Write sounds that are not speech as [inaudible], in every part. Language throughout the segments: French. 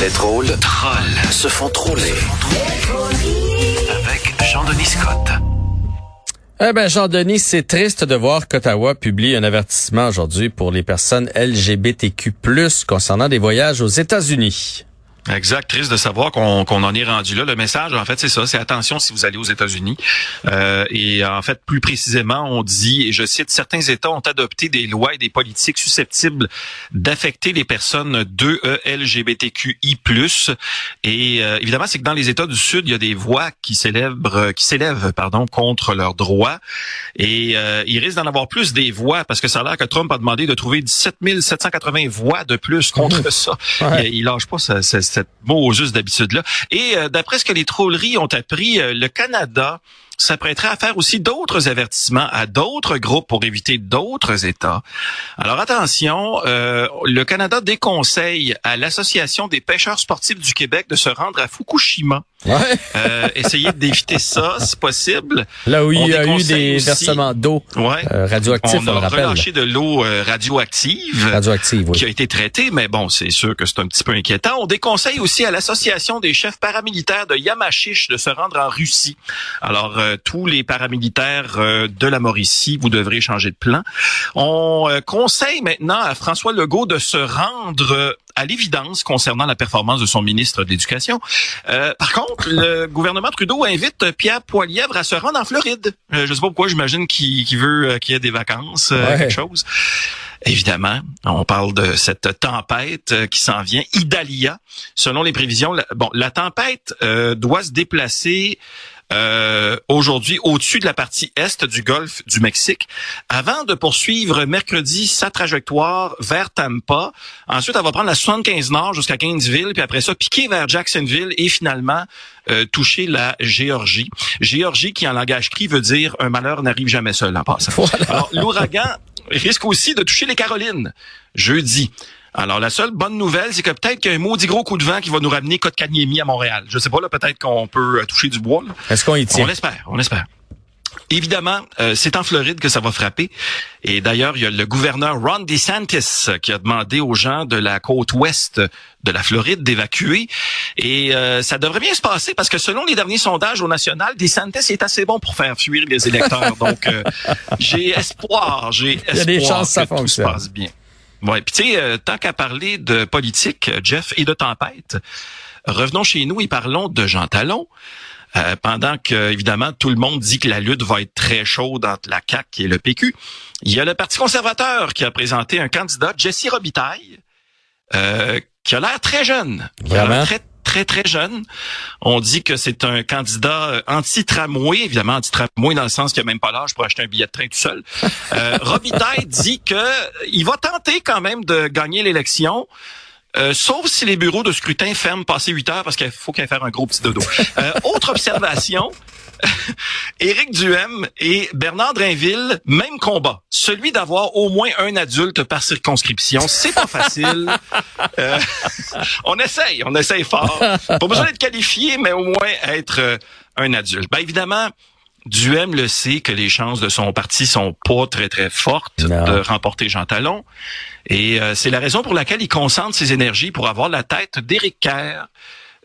Les drôles trolls se font troller. Avec Jean-Denis Scott. Eh ben, Jean-Denis, c'est triste de voir qu'Ottawa publie un avertissement aujourd'hui pour les personnes LGBTQ+, concernant des voyages aux États-Unis. Exact. Triste de savoir qu'on en est rendu là. Le message, en fait, c'est ça. C'est attention si vous allez aux États-Unis. Euh, et en fait, plus précisément, on dit, et je cite, certains États ont adopté des lois et des politiques susceptibles d'affecter les personnes de LGBTQI+. Et euh, évidemment, c'est que dans les États du Sud, il y a des voix qui s'élèvent, qui s'élèvent, pardon, contre leurs droits. Et euh, il risque d'en avoir plus des voix parce que ça a l'air que Trump a demandé de trouver 17 780 voix de plus contre [laughs] ça. Il, il lâche pas ça cette mot juste d'habitude-là. Et euh, d'après ce que les trolleries ont appris, euh, le Canada s'apprêterait à faire aussi d'autres avertissements à d'autres groupes pour éviter d'autres États. Alors attention, euh, le Canada déconseille à l'Association des pêcheurs sportifs du Québec de se rendre à Fukushima. Ouais. Euh, essayez d'éviter ça, [laughs] si possible. Là où il y a eu des versements d'eau ouais. euh, radioactifs, on, on a relâché de l'eau euh, radioactive, radioactive oui. qui a été traitée, mais bon, c'est sûr que c'est un petit peu inquiétant. On déconseille aussi à l'Association des chefs paramilitaires de Yamachiche de se rendre en Russie. Alors, euh, tous les paramilitaires euh, de la Mauricie, vous devrez changer de plan. On euh, conseille maintenant à François Legault de se rendre à l'évidence concernant la performance de son ministre de l'Éducation. par contre, le [laughs] gouvernement Trudeau invite Pierre Poilièvre à se rendre en Floride. je sais pas pourquoi, j'imagine qu'il veut qu'il y ait des vacances, quelque chose. Évidemment, on parle de cette tempête qui s'en vient, Idalia. Selon les prévisions, la, bon, la tempête doit se déplacer euh, aujourd'hui au-dessus de la partie est du golfe du Mexique, avant de poursuivre mercredi sa trajectoire vers Tampa. Ensuite, elle va prendre la 75 Nord jusqu'à Gainesville, puis après ça, piquer vers Jacksonville et finalement euh, toucher la Géorgie. Géorgie qui, en langage cri, veut dire un malheur n'arrive jamais seul en passant. Alors, l'ouragan risque aussi de toucher les Carolines jeudi. Alors, la seule bonne nouvelle, c'est que peut-être qu'il y a un maudit gros coup de vent qui va nous ramener Côte-Cagnémie à Montréal. Je sais pas, là, peut-être qu'on peut euh, toucher du bois. Est-ce qu'on y tient? On l'espère, on l'espère. Évidemment, euh, c'est en Floride que ça va frapper. Et d'ailleurs, il y a le gouverneur Ron DeSantis qui a demandé aux gens de la côte ouest de la Floride d'évacuer. Et euh, ça devrait bien se passer parce que selon les derniers sondages au national, DeSantis est assez bon pour faire fuir les électeurs. Donc, [laughs] j'ai espoir, j'ai espoir il y a des chances que ça tout fonctionne. se passe bien. Ouais, puis tu sais, euh, tant qu'à parler de politique, Jeff, et de tempête, revenons chez nous et parlons de Jean Talon. Euh, pendant que, évidemment, tout le monde dit que la lutte va être très chaude entre la CAQ et le PQ, il y a le Parti conservateur qui a présenté un candidat, Jesse Robitaille, euh, qui a l'air très jeune. Qui a l'air très très, très jeune. On dit que c'est un candidat anti-tramway, évidemment anti-tramway dans le sens qu'il n'a même pas l'âge pour acheter un billet de train tout seul. Euh, [laughs] Robitaille dit que il va tenter quand même de gagner l'élection. Euh, sauf si les bureaux de scrutin ferment passé 8 heures parce qu'il faut qu'il faire un gros petit dodo. [laughs] Euh, autre observation, [laughs] Éric Duhem et Bernard Drainville, même combat. Celui d'avoir au moins un adulte par circonscription, c'est pas facile. [laughs] Euh, on essaye, on essaye fort. Pas besoin d'être qualifié, mais au moins être euh, un adulte. Ben évidemment, Duhem le sait que les chances de son parti sont pas très très fortes Non. de remporter Jean Talon. Et euh, c'est la raison pour laquelle il concentre ses énergies pour avoir la tête d'Éric Kerr.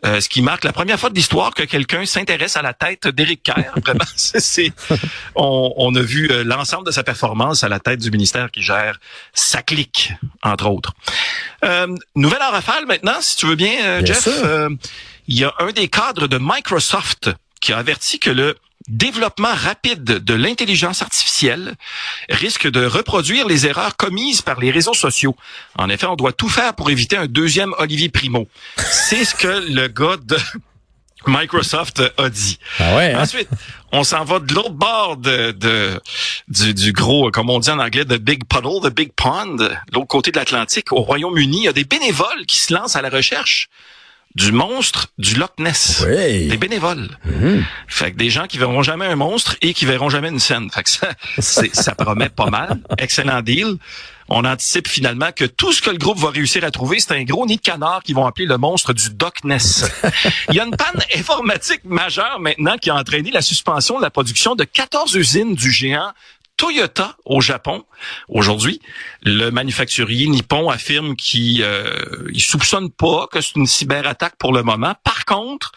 Euh, ce qui marque la première fois de l'histoire que quelqu'un s'intéresse à la tête d'Éric Kerr. [laughs] Vraiment, c'est, c'est- on, on a vu euh, l'ensemble de sa performance à la tête du ministère qui gère sa clique, entre autres. Euh, nouvelle en rafale maintenant, si tu veux bien, Bien Jeff. Euh, il y a un des cadres de Microsoft qui a averti que le développement rapide de l'intelligence artificielle risque de reproduire les erreurs commises par les réseaux sociaux. En effet, on doit tout faire pour éviter un deuxième Olivier Primo. C'est ce que le gars de Microsoft a dit. Ah ouais, hein? Ensuite, on s'en va de l'autre bord de, de- du, du gros, comme on dit en anglais, the big puddle, the big pond, de l'autre côté de l'Atlantique, au Royaume-Uni. Il y a des bénévoles qui se lancent à la recherche du monstre du Loch Ness. Oui. Des bénévoles. Fait que des gens qui verront jamais un monstre et qui verront jamais une scène. Fait que ça, c'est- ça promet pas mal. Excellent deal. On anticipe finalement que tout ce que le groupe va réussir à trouver, c'est un gros nid de canard qu'ils vont appeler le monstre du Doc Ness. Il y a une panne informatique majeure maintenant qui a entraîné la suspension de la production de 14 usines du géant Toyota au Japon. Aujourd'hui, le manufacturier nippon affirme qu'il euh, il soupçonne pas que c'est une cyberattaque pour le moment. Par contre,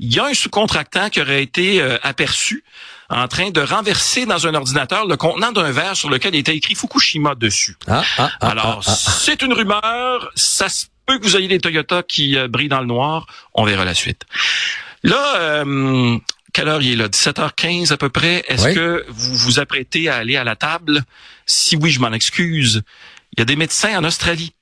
il y a un sous-contractant qui aurait été euh, aperçu en train de renverser dans un ordinateur le contenant d'un verre sur lequel était écrit Fukushima dessus. Ah, ah, ah, Alors, c'est une rumeur. Ça se peut que vous ayez des Toyota qui euh, brillent dans le noir. On verra la suite. Là, euh, quelle heure il est là? 17h15 à peu près? Est-ce Oui. que vous vous apprêtez à aller à la table? Si oui, je m'en excuse. Il y a des médecins en Australie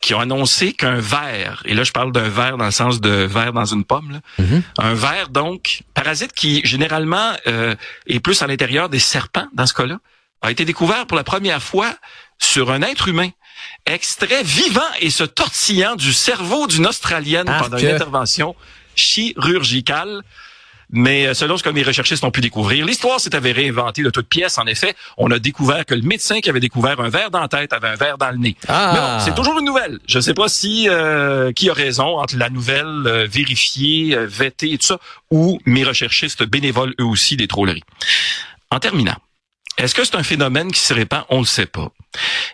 qui ont annoncé qu'un verre, et là je parle d'un verre dans le sens de verre dans une pomme, là, Mhm. un verre donc, parasite qui généralement euh, est plus à l'intérieur des serpents dans ce cas-là, a été découvert pour la première fois sur un être humain, extrait vivant et se tortillant du cerveau d'une Australienne pendant une intervention chirurgicale. Mais euh, selon ce que mes recherchistes ont pu découvrir, l'histoire s'est avérée inventée de toutes pièces. En effet, on a découvert que le médecin qui avait découvert un verre dans la tête avait un verre dans le nez. Ah. Mais bon, c'est toujours une nouvelle. Je ne sais pas si euh, qui a raison entre la nouvelle euh, vérifiée, euh, vêtée et tout ça, ou mes recherchistes bénévoles eux aussi des trolleries. En terminant, est-ce que c'est un phénomène qui se répand? On ne le sait pas.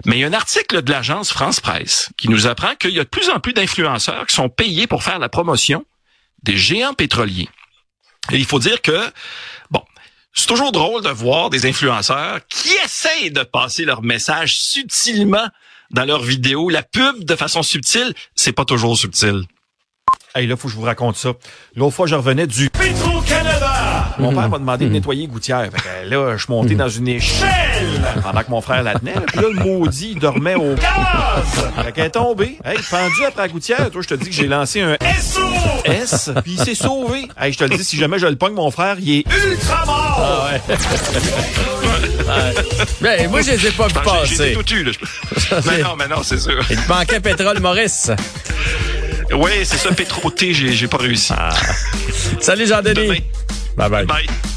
Mais il y a un article de l'agence France Presse qui nous apprend qu'il y a de plus en plus d'influenceurs qui sont payés pour faire la promotion des géants pétroliers. Et il faut dire que, bon, c'est toujours drôle de voir des influenceurs qui essayent de passer leur message subtilement dans leurs vidéos. La pub, de façon subtile, c'est pas toujours subtil. Hey, là, faut que je vous raconte ça. L'autre fois, je revenais du Petro-Canada. Mon père m'a demandé de nettoyer les gouttières. Fait que là, je suis monté dans une échelle pendant que mon frère la tenait. Puis là, le maudit, il dormait au gaz. Fait qu'elle est tombée. Hey, pendu après la gouttière. Toi, je te dis que j'ai lancé un SOS. Puis il s'est sauvé. Hey, je te le dis, si jamais je le pogne, mon frère, il est ultra mort. Ben, moi, je les ai pas vu Enfin, j'ai- passer. J'ai tout eu, là. mais [laughs] non, mais non, c'est sûr. Il te manquait pétrole, Maurice. Oui, c'est ça, Pétro T, j'ai j'ai pas réussi. Salut, Jean-Denis. Bye bye. Bye.